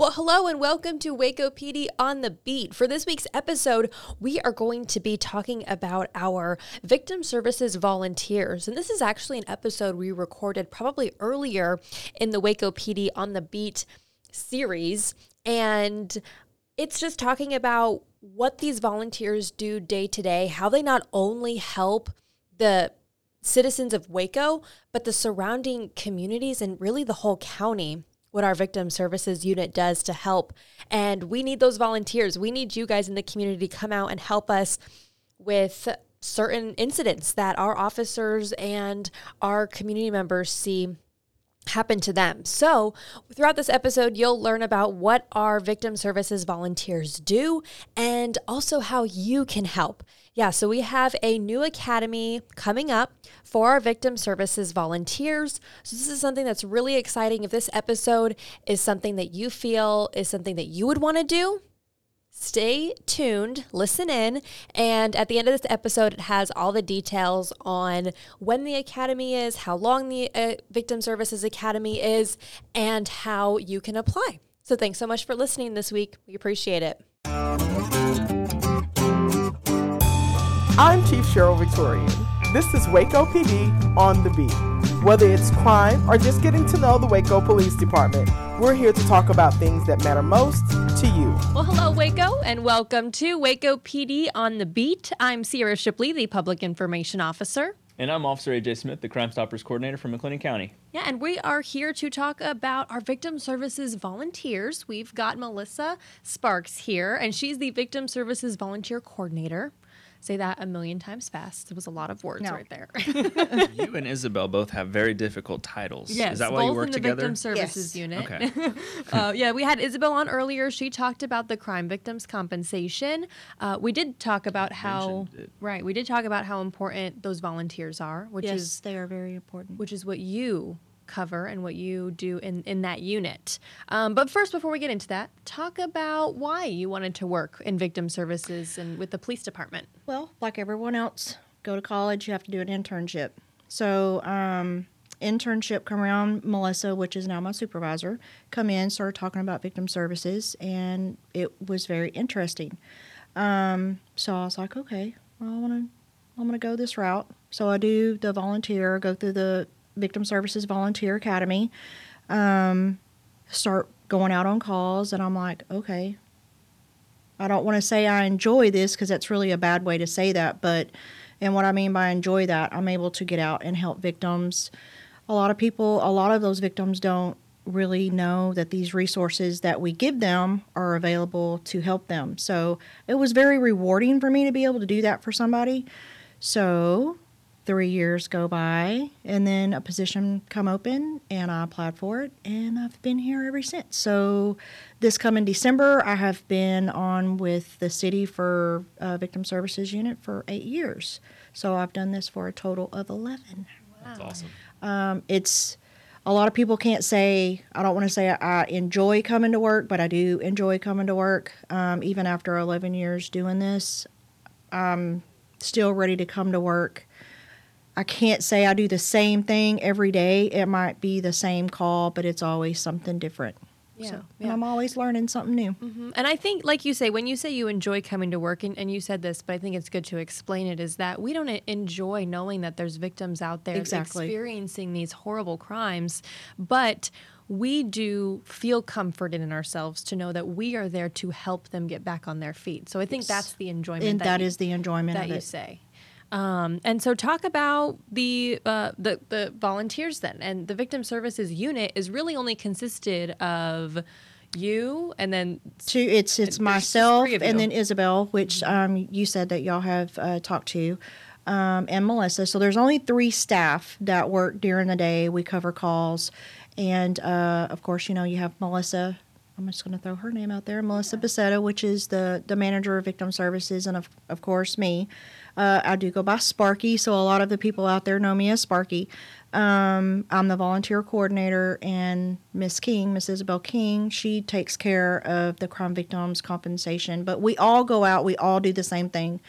Well, hello and welcome to Waco PD on the Beat. For this week's episode, we are going to be talking about our victim services volunteers. And this is actually an episode we recorded probably earlier in the Waco PD on the Beat series. And it's just talking about what these volunteers do day to day, how they not only help the citizens of Waco, but the surrounding communities and really the whole county what our victim services unit does to help. And we need those volunteers. We need you guys in the community to come out and help us with certain incidents that our officers and our community members see happen to them. So, throughout this episode, you'll learn about what our victim services volunteers do and also how you can help. Yeah, so we have a new academy coming up for our victim services volunteers. So, this is something that's really exciting. If this episode is something that you feel is something that you would want to do, stay tuned, listen in, and at the end of this episode, it has all the details on when the academy is, how long the uh, Victim Services Academy is, and how you can apply. So, thanks so much for listening this week. We appreciate it. I'm Chief Sheryl Victorian. This is Waco PD on the beat. Whether it's crime or just getting to know the Waco Police Department, we're here to talk about things that matter most to you. Well, hello, Waco, and welcome to Waco PD on the beat. I'm Cierra Shipley, the Public Information Officer. And I'm Officer AJ Smith, the Crime Stoppers Coordinator from McLennan County. Yeah, and we are here to talk about our Victim Services volunteers. We've got Melissa Sparks here, and she's the Victim Services Volunteer Coordinator say that a million times fast. It was a lot of words no. right there. you and Isabel both have very difficult titles. Yes, Is that why you work in the together? Victim Services yes. Unit. Okay. uh, yeah, we had Isabel on earlier. She talked about the crime victims compensation. Uh, we did talk about how right. We did talk about how important those volunteers are, which yes, is they are very important. Which is what you cover and what you do in, in that unit. Um, but first, before we get into that, talk about why you wanted to work in victim services and with the police department. Well, like everyone else, go to college, you have to do an internship. So, um, internship come around, Melissa, which is now my supervisor, come in, started talking about victim services, and it was very interesting. Um, so I was like, okay, well, I want to, I'm going to go this route. So I do the volunteer, go through the Victim Services Volunteer Academy. Um, start going out on calls, and I'm like, okay. I don't want to say I enjoy this because that's really a bad way to say that, but and what I mean by enjoy that, I'm able to get out and help victims. A lot of people, a lot of those victims don't really know that these resources that we give them are available to help them. So it was very rewarding for me to be able to do that for somebody. So three years go by and then a position come open and i applied for it and i've been here ever since. So this coming december i have been on with the city for uh, victim services unit for eight years. So i've done this for a total of 11 wow. that's awesome. Um, it's a lot of people can't say i don't want to say i enjoy coming to work but i do enjoy coming to work. Um, even after 11 years doing this i'm still ready to come to work I can't say I do the same thing every day. It might be the same call, but it's always something different. Yeah, so, yeah. And I'm always learning something new. Mm-hmm. And I think, like you say, when you say you enjoy coming to work, and, and, you said this, but I think it's good to explain it, is that we don't enjoy knowing that there's victims out there exactly. experiencing these horrible crimes, but we do feel comforted in ourselves to know that we are there to help them get back on their feet. So I think yes. that's the enjoyment. And that, that you, is the enjoyment that you say. Um, and so, talk about the, uh, the the volunteers then, and the victim services unit is really only consisted of you and then two. It's it's myself and then Isabel, which um, you said that y'all have uh, talked to. Um, and Melissa. So there's only three staff that work during the day. We cover calls, and uh, of course, you know you have Melissa I'm just going to throw her name out there, Melissa Bacetta, which is the, the manager of victim services, and of, of course me. Uh, I do go by Sparky, so a lot of the people out there know me as Sparky. Um, I'm the volunteer coordinator, and Miss King, Miss Isabel King, she takes care of the crime victims compensation. But we all go out, we all do the same thing.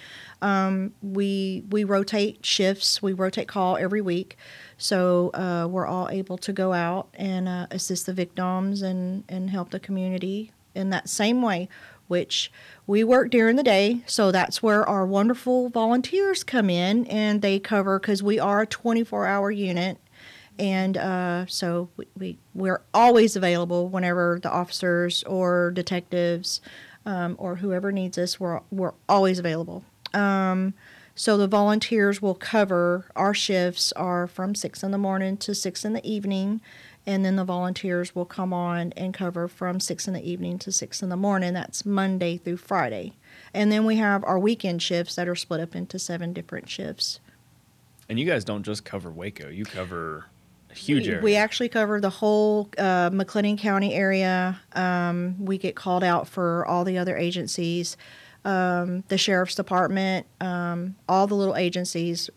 Um, we we rotate shifts, we rotate call every week, so uh, we're all able to go out and uh, assist the victims and and help the community in that same way. Which we work during the day, so that's where our wonderful volunteers come in and they cover because we are a 24 hour unit. And uh, so we, we, we're always available whenever the officers or detectives um, or whoever needs us, we're, we're always available. Um, so the volunteers will cover our shifts are from six in the morning to six in the evening, and then the volunteers will come on and cover from six in the evening to six in the morning. That's Monday through Friday, and then we have our weekend shifts that are split up into seven different shifts. And you guys don't just cover Waco; you cover a huge we, area. We actually cover the whole uh, McLennan County area. Um, we get called out for all the other agencies um, the sheriff's department, um, all the little agencies,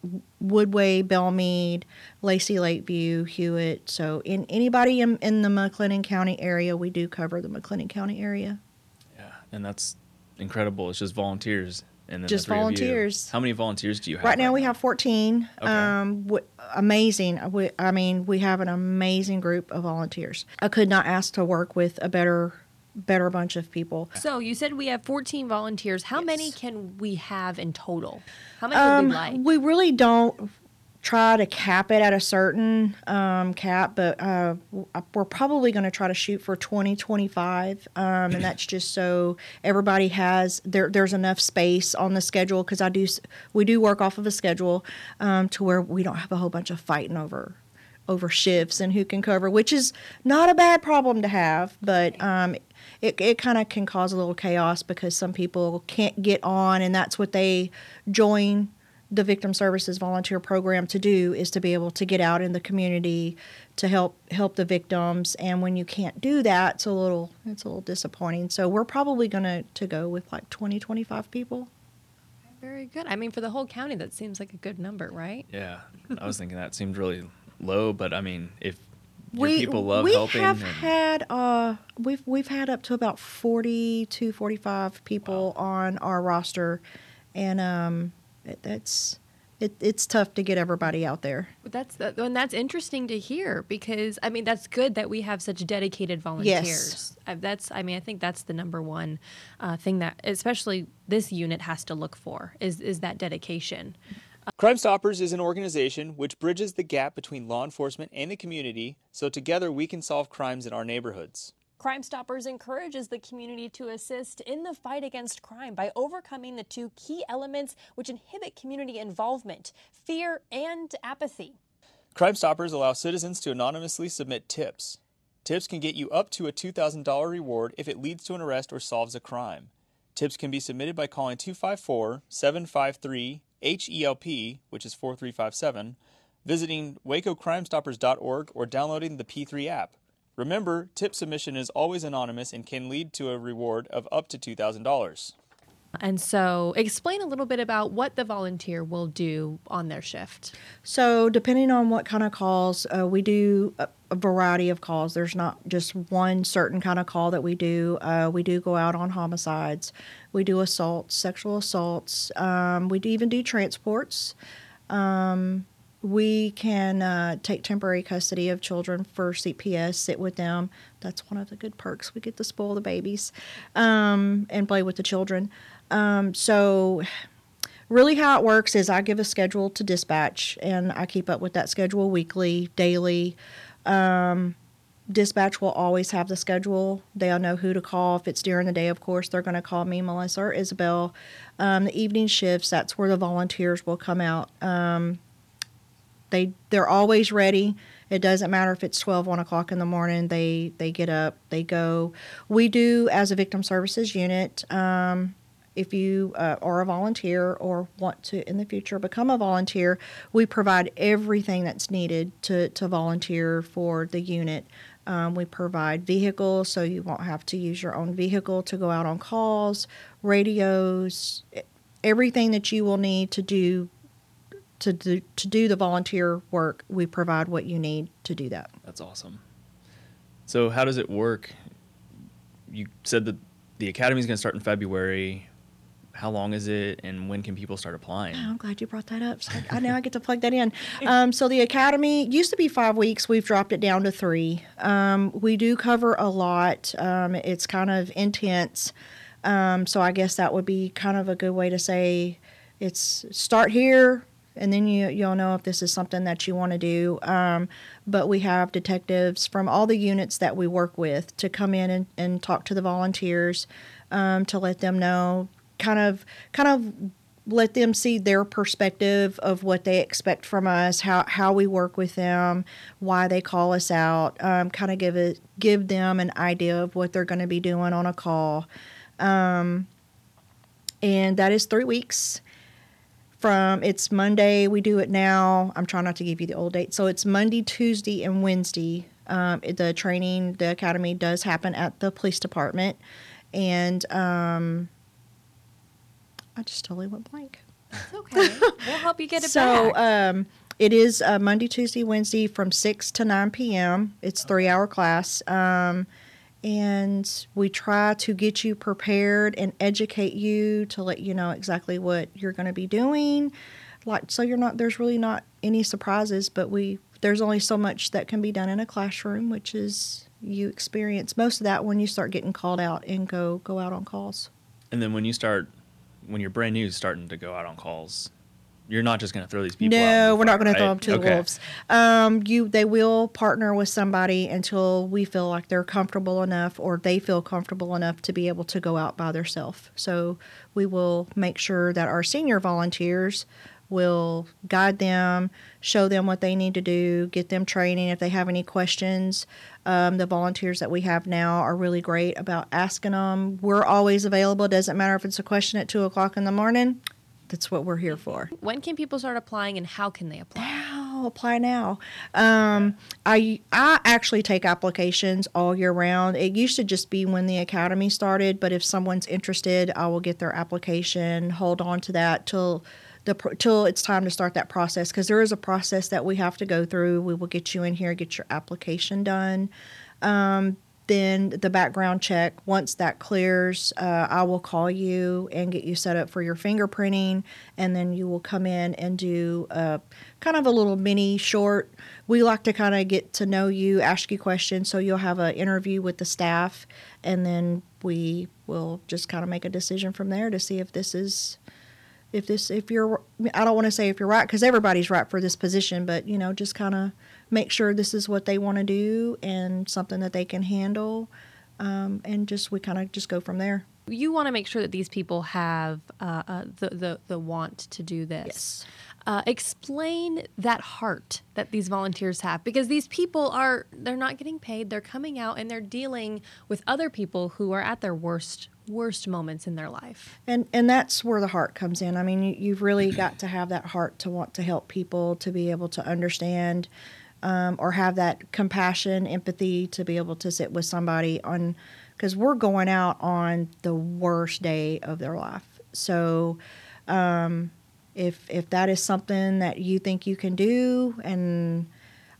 Woodway, Bellmead, Lacy Lakeview, Hewitt. So, in anybody in, in the McLennan County area, we do cover the McLennan County area. yeah, and that's incredible. It's just volunteers. And Just three of you. volunteers. How many volunteers do you have? Right now, we have 14. Okay. Um, w- amazing. We, I mean, we have an amazing group of volunteers. I could not ask to work with a better, better bunch of people. So you said we have 14 volunteers. How many can we have in total? How many Um, would we like? we really don't try to cap it at a certain um, cap, but uh, we're probably going to try to shoot for 20, 25. Um, and that's just so everybody has, there, there's enough space on the schedule because I do, we do work off of a schedule um, to where we don't have a whole bunch of fighting over over shifts and who can cover, which is not a bad problem to have, but um, it, it kind of can cause a little chaos because some people can't get on, and that's what they join the victim services volunteer program to do is to be able to get out in the community to help help the victims and when you can't do that it's a little it's a little disappointing so we're probably going to to go with like 20 25 people Very good. I mean, for the whole county, that seems like a good number, right? Yeah, I was thinking that seemed really low, but I mean, if your we people love we helping, have and- had uh we've we've had up to about 40 to 45 people on our roster and um it, that's it, it's tough to get everybody out there But That's that, and that's interesting to hear because I mean that's good that we have such dedicated volunteers. Uh, That's I mean I think that's the number one uh, thing that especially this unit has to look for is is that dedication. Crime Stoppers is an organization which bridges the gap between law enforcement and the community so together we can solve crimes in our neighborhoods. Crime Stoppers encourages the community to assist in the fight against crime by overcoming the two key elements which inhibit community involvement: fear and apathy. Crime Stoppers allow citizens to anonymously submit tips. Tips can get you up to a $2,000 reward if it leads to an arrest or solves a crime. Tips can be submitted by calling 254 753 HELP, which is 4357, visiting wacocrimestoppers.org, or downloading the P3 app. Remember, tip submission is always anonymous and can lead to a reward of up to $2,000. And so, explain a little bit about what the volunteer will do on their shift. So, depending on what kind of calls, uh, we do a, a variety of calls. There's not just one certain kind of call that we do. Uh, we do go out on homicides, we do assaults, sexual assaults, um, we do even do transports. Um, we can uh, take temporary custody of children for CPS, sit with them. That's one of the good perks. We get to spoil the babies um, and play with the children. Um, so, really how it works is I give a schedule to dispatch and I keep up with that schedule weekly, daily. Um, dispatch will always have the schedule. They'll know who to call. If it's during the day, of course, they're going to call me, Melissa, or Isabel. Um, the evening shifts, that's where the volunteers will come out. Um, they they're always ready. It doesn't matter if it's 12, 1 o'clock in the morning. They they get up, they go. We do as a victim services unit. Um, if you uh, are a volunteer or want to in the future become a volunteer, we provide everything that's needed to, to volunteer for the unit. Um, we provide vehicles so you won't have to use your own vehicle to go out on calls, radios, everything that you will need to do to do, to do the volunteer work, we provide what you need to do that. That's awesome. So how does it work? You said that the academy is going to start in February. How long is it, and when can people start applying? Oh, I'm glad you brought that up. So I, now I get to plug that in. Um, so the academy used to be five weeks. We've dropped it down to three. Um, we do cover a lot. Um, it's kind of intense. Um, so I guess that would be kind of a good way to say it's start here, and then you you'll know if this is something that you want to do. Um, but we have detectives from all the units that we work with to come in and, and talk to the volunteers um, to let them know kind of kind of let them see their perspective of what they expect from us, how how we work with them, why they call us out, um, kind of give it give them an idea of what they're going to be doing on a call, um, and that is three weeks. From it's Monday, we do it now. I'm trying not to give you the old date, so it's Monday, Tuesday, and Wednesday. Um, the training, the academy does happen at the police department, and um, I just totally went blank. It's okay. we'll help you get it so, back. um, it is uh, Monday, Tuesday, Wednesday from 6 to 9 p.m. It's three hour class. Um, and we try to get you prepared and educate you to let you know exactly what you're going to be doing. Like, so you're not, there's really not any surprises, but we, there's only so much that can be done in a classroom, which is you experience most of that when you start getting called out and go, go out on calls. And then when you start, when you're brand new, starting to go out on calls, you're not just going to throw these people. out No, we're not going to throw them to the wolves. Um, you, they will partner with somebody until we feel like they're comfortable enough, or they feel comfortable enough to be able to go out by themselves. So we will make sure that our senior volunteers will guide them, show them what they need to do, get them training if they have any questions. Um, the volunteers that we have now are really great about asking them. We're always available. Doesn't matter if it's a question at two o'clock in the morning. That's what we're here for. when can people start applying, and how can they apply? now apply now um, i i actually take applications all year round it used to just be when the academy started but if someone's interested i will get their application hold on to that till the till it's time to start that process because there is a process that we have to go through. We will get you in here get your application done. Um, then the background check once that clears uh, i will call you and get you set up for your fingerprinting and then you will come in and do a, kind of a little mini short. We like to kind of get to know you ask you questions so you'll have an interview with the staff and then we will just kind of make a decision from there to see if this is if this if you're i don't want to say if you're right because everybody's right for this position but you know just kind of make sure this is what they want to do and something that they can handle um, and just we kind of just go from there You want to make sure that these people have uh, uh, the, the the want to do this. Yes. Uh, explain that heart that these volunteers have because these people are they're not getting paid they're coming out and they're dealing with other people who are at their worst worst moments in their life. And and that's where the heart comes in. I mean you, you've really got to have that heart to want to help people to be able to understand um, or have that compassion empathy to be able to sit with somebody on because we're going out on the worst day of their life. So um, if if that is something that you think you can do and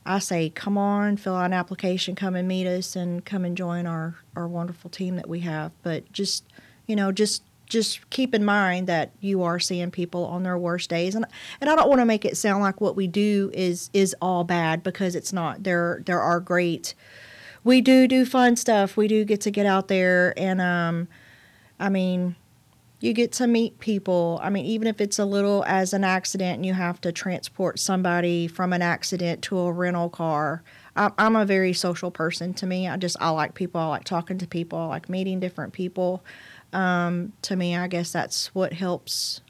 I say, come on, fill out an application, come and meet us, and come and join our, our wonderful team that we have. But just, you know, just just keep in mind that you are seeing people on their worst days, and and I don't want to make it sound like what we do is is all bad because it's not. There there are great. We do do fun stuff. We do get to get out there, and um, I mean, you get to meet people. I mean, even if it's a little as an accident and you have to transport somebody from an accident to a rental car. I'm a very social person to me. I just, I like people. I like talking to people. I like meeting different people. Um, to me, I guess that's what helps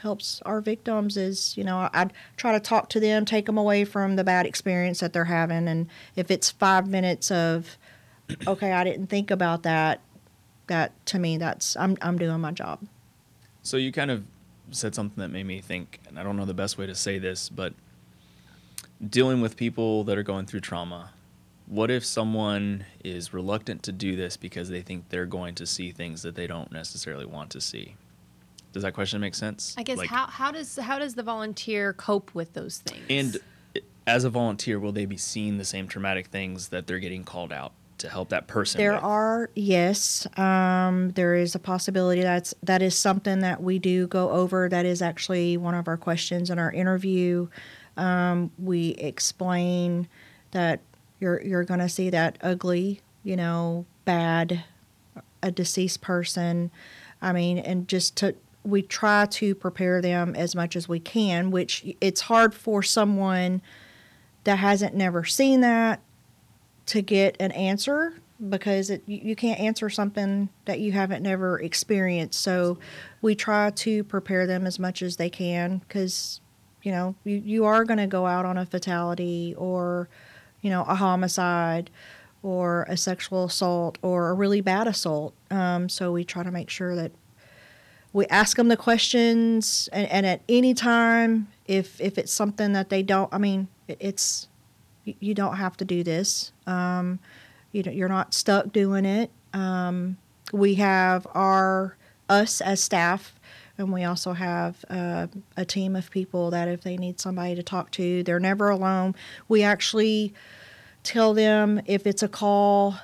helps our victims is you know I, I try to talk to them take them away from the bad experience that they're having and if it's five minutes of okay i didn't think about that that to me that's i'm, I'm doing my job So you kind of said something that made me think, and I don't know the best way to say this, but dealing with people that are going through trauma. What if someone is reluctant to do this because they think they're going to see things that they don't necessarily want to see? Does that question make sense? I guess Like, how, how does how does the volunteer cope with those things? And eh, as a volunteer, will they be seeing the same traumatic things that they're getting called out to help that person? There with? are yes, um, there is a possibility that's that is something that we do go over. That is actually one of our questions in our interview. Um, we explain that you're you're going to see that ugly, you know, bad, a deceased person. I mean, and just to we try to prepare them as much as we can. Which it's hard for someone that hasn't never seen that to get an answer because it, you can't answer something that you haven't never experienced. So we try to prepare them as much as they can because you know you, you are going to go out on a fatality or you know a homicide or a sexual assault or a really bad assault. Um, so we try to make sure that we ask them the questions and, and at any time if if it's something that they don't i mean it, it's you don't have to do this. Um, you know you're not stuck doing it. Um, we have our us as staff and we also have uh, a team of people that if they need somebody to talk to they're never alone. We actually tell them if it's a call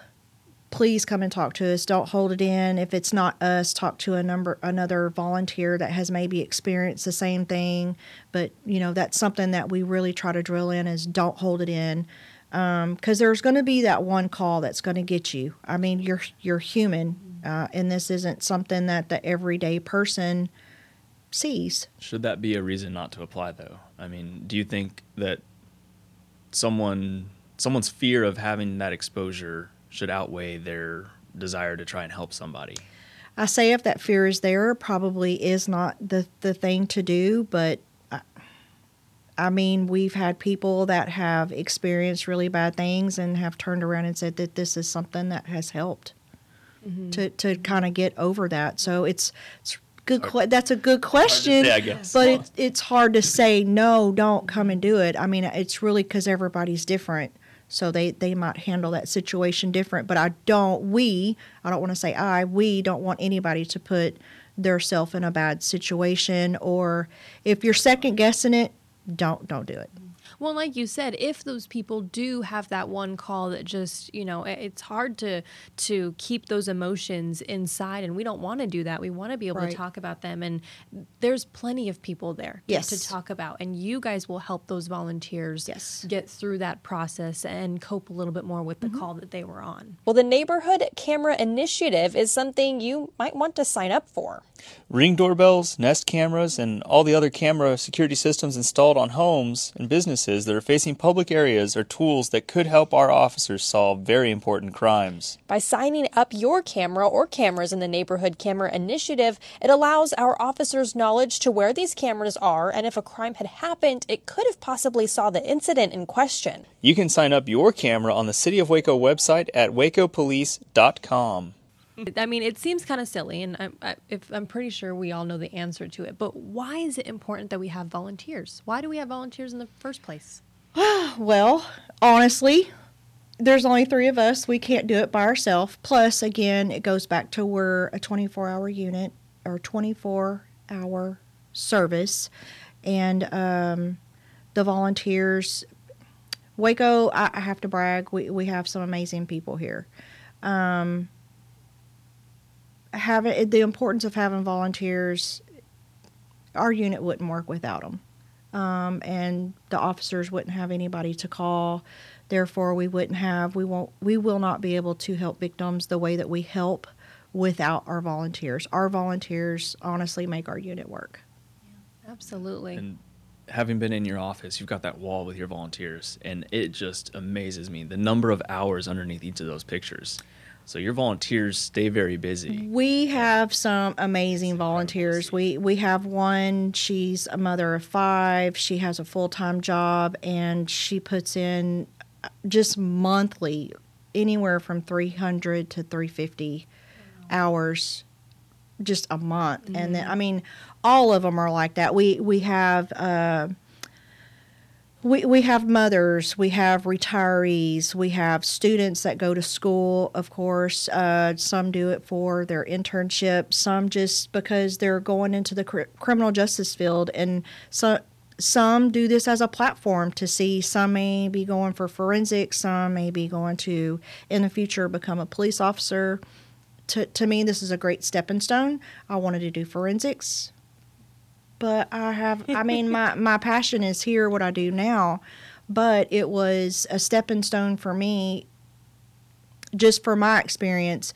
please come and talk to us. Don't hold it in. If it's not us, talk to a number another volunteer that has maybe experienced the same thing. But you know that's something that we really try to drill in is don't hold it in, because there's going to be that one call that's going to get you. I mean, you're you're human, uh, and this isn't something that the everyday person sees. Should that be a reason not to apply, though? I mean, do you think that someone someone's fear of having that exposure should outweigh their desire to try and help somebody? I say if that fear is there, probably is not the the thing to do. But I, I mean, we've had people that have experienced really bad things and have turned around and said that this is something that has helped mm-hmm. to to kind of get over that. So it's it's good. Que- that's a good question. say, I guess. But it's it's hard to say no. Don't come and do it. I mean, it's really because everybody's different. So they, they might handle that situation different. But I don't, we, I don't want to say I, we don't want anybody to put their self in a bad situation. Or if you're second guessing it, don't don't do it. Well, like you said, if those people do have that one call that just, you know, it's hard to to keep those emotions inside and we don't want to do that. We want to be able Right. to talk about them and there's plenty of people there to- Yes. to talk about and you guys will help those volunteers Yes. get through that process and cope a little bit more with the Mm-hmm. call that they were on. Well, the Neighborhood Camera Initiative is something you might want to sign up for. Ring doorbells, Nest cameras, and all the other camera security systems installed on homes and businesses that are facing public areas are tools that could help our officers solve very important crimes. By signing up your camera or cameras in the Neighborhood Camera Initiative, it allows our officers knowledge to where these cameras are, and if a crime had happened, it could have possibly saw the incident in question. You can sign up your camera on the City of Waco website at wacopolice.com. I mean, it seems kind of silly, and I'm, I, if I'm pretty sure we all know the answer to it. But why is it important that we have volunteers? Why do we have volunteers in the first place? Well, honestly, there's only three of us. We can't do it by ourselves. Plus, again, it goes back to we're a 24 hour unit or 24 hour service. And um, the volunteers, Waco, I, I have to brag, we, we have some amazing people here. Um, having the importance of having volunteers, our unit wouldn't work without them um, and the officers wouldn't have anybody to call. Therefore, we wouldn't have we won't we will not be able to help victims the way that we help without our volunteers. Our volunteers honestly make our unit work. Absolutely. And having been in your office, you've got that wall with your volunteers, and it just amazes me the number of hours underneath each of those pictures. So your volunteers stay very busy. We have some amazing volunteers. We we have one. She's a mother of five. She has a full time job, and she puts in uh, just monthly anywhere from three hundred to three fifty hours, just a month. And then I mean, all of them are like that. We we have. Uh, we, we have mothers, we have retirees, we have students that go to school, of course. Uh, some do it for their internship, some just because they're going into the cr- criminal justice field, and so, some do this as a platform to see. Some may be going for forensics, some may be going to, in the future, become a police officer. To, to me, this is a great stepping stone. I wanted to do forensics but I have I mean my my passion is here what I do now, but it was a stepping stone for me just for my experience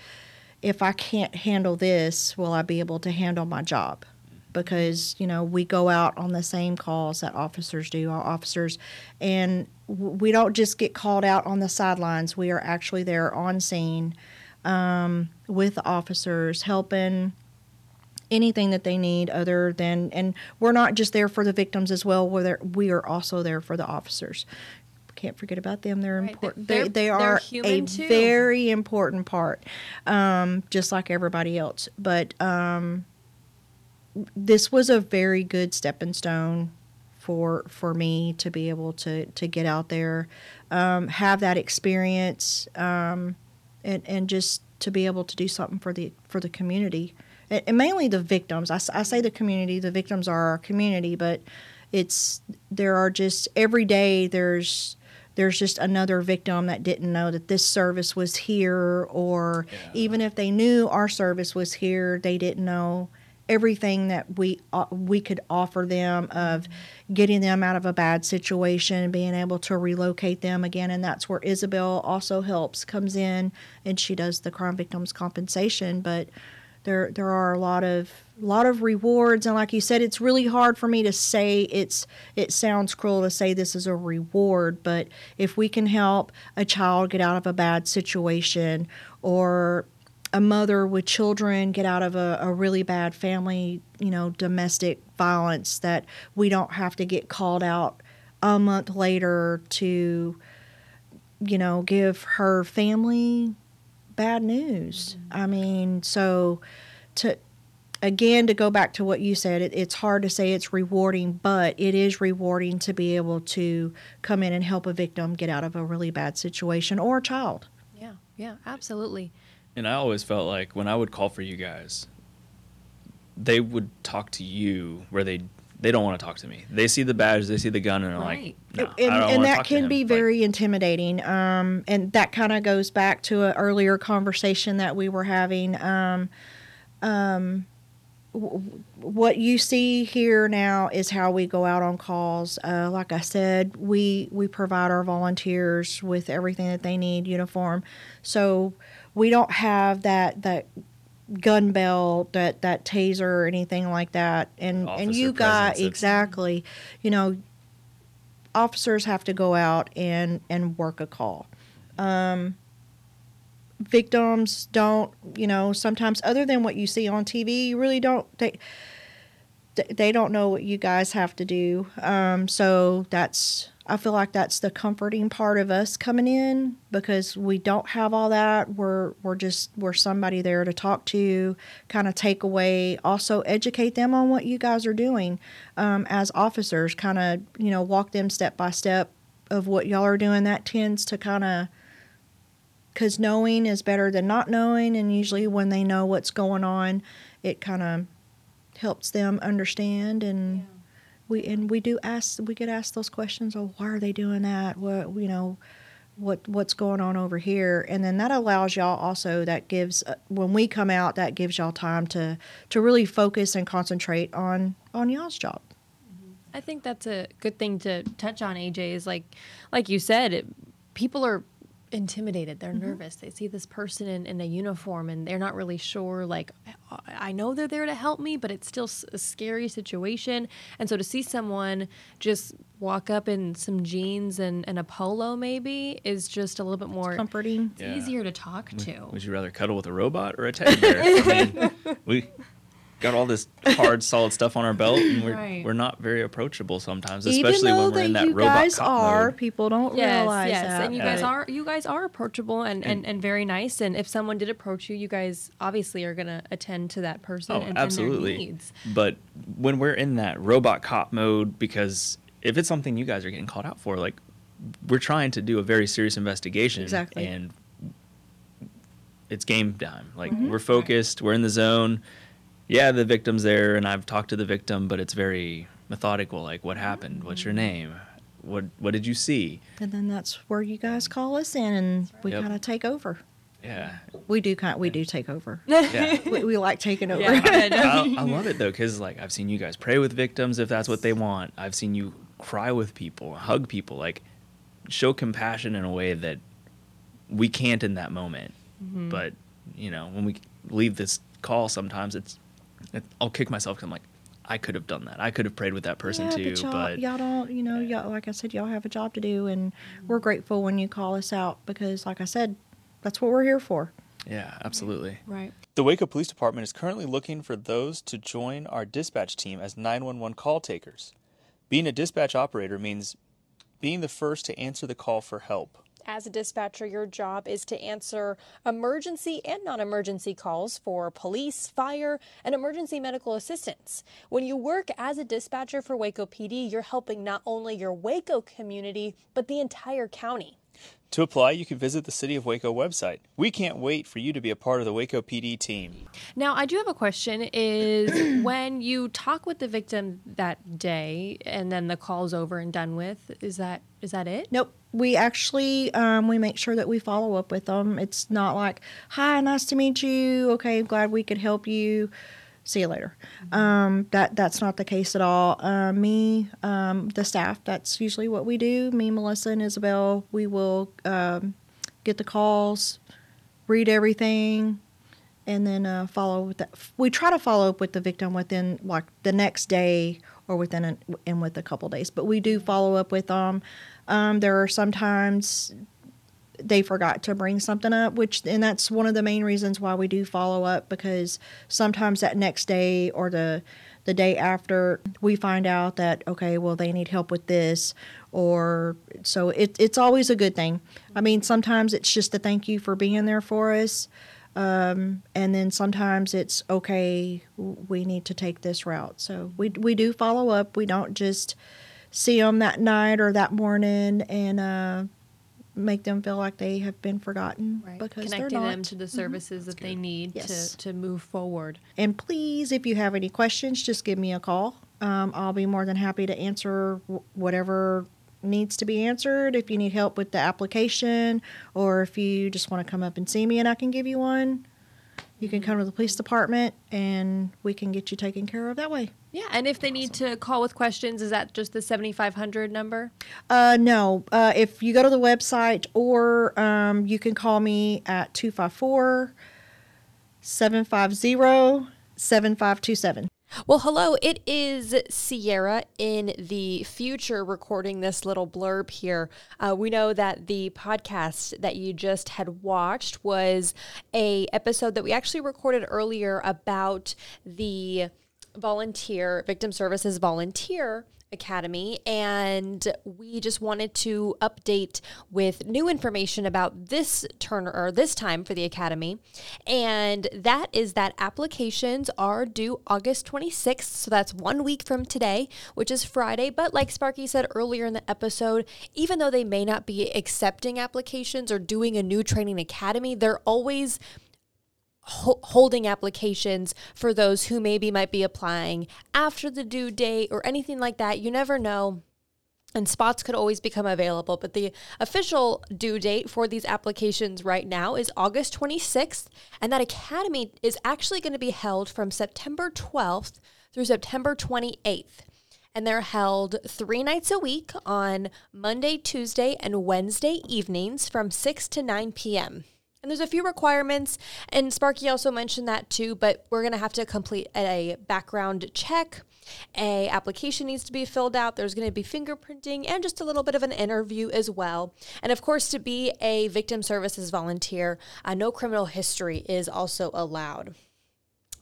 if I can't handle this, will I be able to handle my job? Because, you know, we go out on the same calls that officers do, our officers, and we don't just get called out on the sidelines. We are actually there on scene um, with officers, helping anything that they need other than and we're not just there for the victims as well. We're there, we are also there for the officers. Can't forget about them. They're Right, important. They're- they, they they're a too. very important part um, just like everybody else. But um, this was a very good stepping stone for for me to be able to to get out there um, have that experience um, and and just to be able to do something for the for the community and, mainly the victims. I say the community. The victims are our community, but it's there are just every day there's there's just another victim that didn't know that this service was here, or even if they knew our service was here, they didn't know everything that we uh, we could offer them of getting them out of a bad situation, being able to relocate them again, and that's where Isabel also helps comes in, and she does the crime victims compensation, but there there are a lot of lot of rewards. And like you said it's really hard for me to say it's it sounds cruel to say this is a reward but if we can help a child get out of a bad situation or a mother with children get out of a, a really bad family you know domestic violence that we don't have to get called out a month later to you know give her family bad news. I mean, so to again to go back to what you said, it, it's hard to say it's rewarding, but it is rewarding to be able to come in and help a victim get out of a really bad situation or a child. Yeah, yeah, absolutely. And I always felt like when I would call for you guys, they would talk to you where they they don't want to talk to me. They see the badge, they see the gun, and they're Right. like, no, and, I don't and wanna that talk to can him." be Like, very intimidating. Um, and that kind of goes back to an earlier conversation that we were having. Um, um, w- w- what you see here now is how we go out on calls. Uh, like I said, we we provide our volunteers with everything that they need, uniform. So we don't have that that gun belt, that that taser, or anything like that. And and you got exactly, you know, officers have to go out and and work a call. Um, victims don't, you know, sometimes other than what you see on TV, you really don't. They they don't know what you guys have to do. Um, so that's I feel like that's the comforting part of us coming in because we don't have all that. We're we're just we're somebody there to talk to, kind of take away, also educate them on what you guys are doing um, as officers. Kind of you know walk them step by step of what y'all are doing. That tends to kind of because knowing is better than not knowing, and usually when they know what's going on, it kind of helps them understand and we and we do ask we get asked those questions oh why are they doing that what you know what what's going on over here and then that allows y'all also that gives uh, when we come out that gives y'all time to to really focus and concentrate on on y'all's job I think that's a good thing to touch on. AJ is like, like you said, it, people are intimidated. They're mm-hmm. nervous. They see this person in, in a uniform and they're not really sure. Like, I know they're there to help me, but it's still a scary situation. And so to see someone just walk up in some jeans and, and a polo maybe is just a little bit more comforting it's Yeah. easier to talk to. Would you rather cuddle with a robot or a teddy bear? I mean, we got all this hard, solid stuff on our belt, and we're Right. we're not very approachable sometimes, even especially though when we're that in that you robot guys are mode. people don't yes, realize yes, that and you guys are you guys are approachable and, and, and very nice. And if someone did approach you, you guys obviously are gonna attend to that person Oh, and, and their needs. But when we're in that robot cop mode, because if it's something you guys are getting called out for, like we're trying to do a very serious investigation. Exactly. And it's game time. Like Mm-hmm. we're focused, we're in the zone. Yeah, the victim's there, and I've talked to the victim, but it's very methodical. Like, what happened? What's your name? What What did you see? And then that's where you guys call us in, and we Yep. kind of take over. Yeah, We do kind. We do take over. yeah. we, we like taking over. I, I love it though, because like I've seen you guys pray with victims if that's what they want. I've seen you cry with people, hug people, like show compassion in a way that we can't in that moment. Mm-hmm. But you know, when we leave this call, sometimes it's it, I'll kick myself because I'm like, I could have done that. I could have prayed with that person yeah, too. but y'all, But y'all don't. You know, y'all like I said, y'all have a job to do, and we're grateful when you call us out because, like I said, that's what we're here for. yeah, absolutely. Right. The Waco Police Department is currently looking for those to join our dispatch team as 911 call takers. Being a dispatch operator means being the first to answer the call for help. As a dispatcher, your job is to answer emergency and non emergency calls for police, fire, and emergency medical assistance. When you work as a dispatcher for Waco PD, you're helping not only your Waco community, but the entire county. To apply, you can visit the City of Waco website. We can't wait for you to be a part of the Waco PD team. Now, I do have a question is when you talk with the victim that day and then the call's over and done with, is that is that it? Nope. We actually um, we make sure that we follow up with them. It's not like, "Hi, nice to meet you. Okay, glad we could help you. See you later." Um, that that's not the case at all. Uh, me, um, the staff. That's usually what we do. Me, Melissa, and Isabel. We will um, get the calls, read everything, and then uh, follow with that. We try to follow up with the victim within like the next day or within an, in with a couple days. But we do follow up with them. Um, there are sometimes they forgot to bring something up, which and that's one of the main reasons why we do follow up because sometimes that next day or the the day after we find out that okay, well they need help with this or so it, it's always a good thing. I mean, sometimes it's just a thank you for being there for us. Um, and then sometimes it's okay, we need to take this route. So we we do follow up. We don't just see them that night or that morning and uh, make them feel like they have been forgotten because Connecting they're not. them to the services that they need Yes. to, to move forward. And please, if you have any questions, just give me a call. Um, I'll be more than happy to answer wh- whatever needs to be answered. If you need help with the application, or if you just want to come up and see me and I can give you one, you can come to the police department and we can get you taken care of that way. Yeah, and if they need to call with questions, is that just the 7500 number? Uh, no. Uh, if you go to the website or um, you can call me at 254 750 7527. Well, hello. It is Cierra in the future recording this little blurb here. Uh, we know that the podcast that you just had watched was a episode that we actually recorded earlier about the volunteer victim services volunteer academy and we just wanted to update with new information about this turn or this time for the academy and that is that applications are due August 26th so that's one week from today which is Friday but like Sparky said earlier in the episode even though they may not be accepting applications or doing a new training academy they're always ho- holding applications for those who maybe might be applying after the due date or anything like that. You never know. And spots could always become available, but the official due date for these applications right now is August 26th. And that academy is actually going to be held from September 12th through September 28th. And they're held three nights a week on Monday, Tuesday, and Wednesday evenings from 6 to 9 p.m. And there's a few requirements, and Sparky also mentioned that too, but we're gonna have to complete a background check. A application needs to be filled out. There's gonna be fingerprinting and just a little bit of an interview as well. And of course, to be a victim services volunteer, uh, no criminal history is also allowed.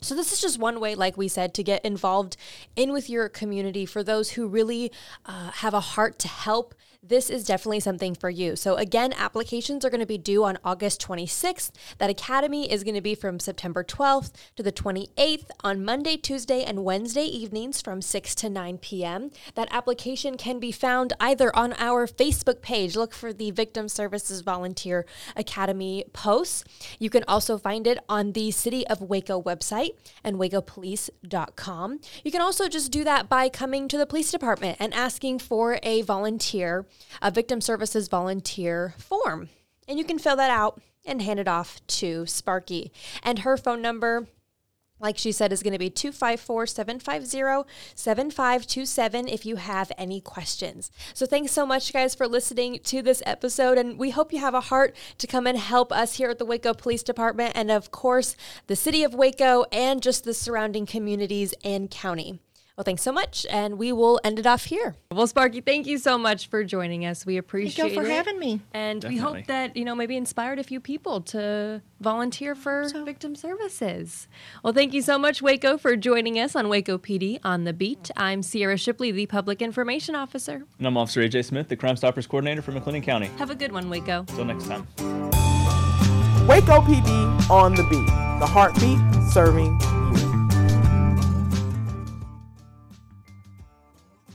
So, this is just one way, like we said, to get involved in with your community for those who really uh, have a heart to help this is definitely something for you. So, again, applications are going to be due on August 26th. That academy is going to be from September 12th to the 28th on Monday, Tuesday, and Wednesday evenings from 6 to 9 p.m. That application can be found either on our Facebook page. Look for the Victim Services Volunteer Academy posts. You can also find it on the City of Waco website and wacopolice.com. You can also just do that by coming to the police department and asking for a volunteer a victim services volunteer form. And you can fill that out and hand it off to Sparky. And her phone number, like she said, is going to be 254 750 7527 if you have any questions. So, thanks so much, guys, for listening to this episode. And we hope you have a heart to come and help us here at the Waco Police Department and, of course, the city of Waco and just the surrounding communities and county. Well, thanks so much, and we will end it off here. Well, Sparky, thank you so much for joining us. We appreciate Thank you for it. having me. And Definitely. we hope that, you know, maybe inspired a few people to volunteer for So. victim services. Well, thank you so much, Waco, for joining us on Waco PD on the Beat. I'm Cierra Shipley, the Public Information Officer. And I'm Officer AJ Smith, the Crime Stoppers Coordinator for McLennan County. Have a good one, Waco. Until next time. Waco PD on the beat. The heartbeat serving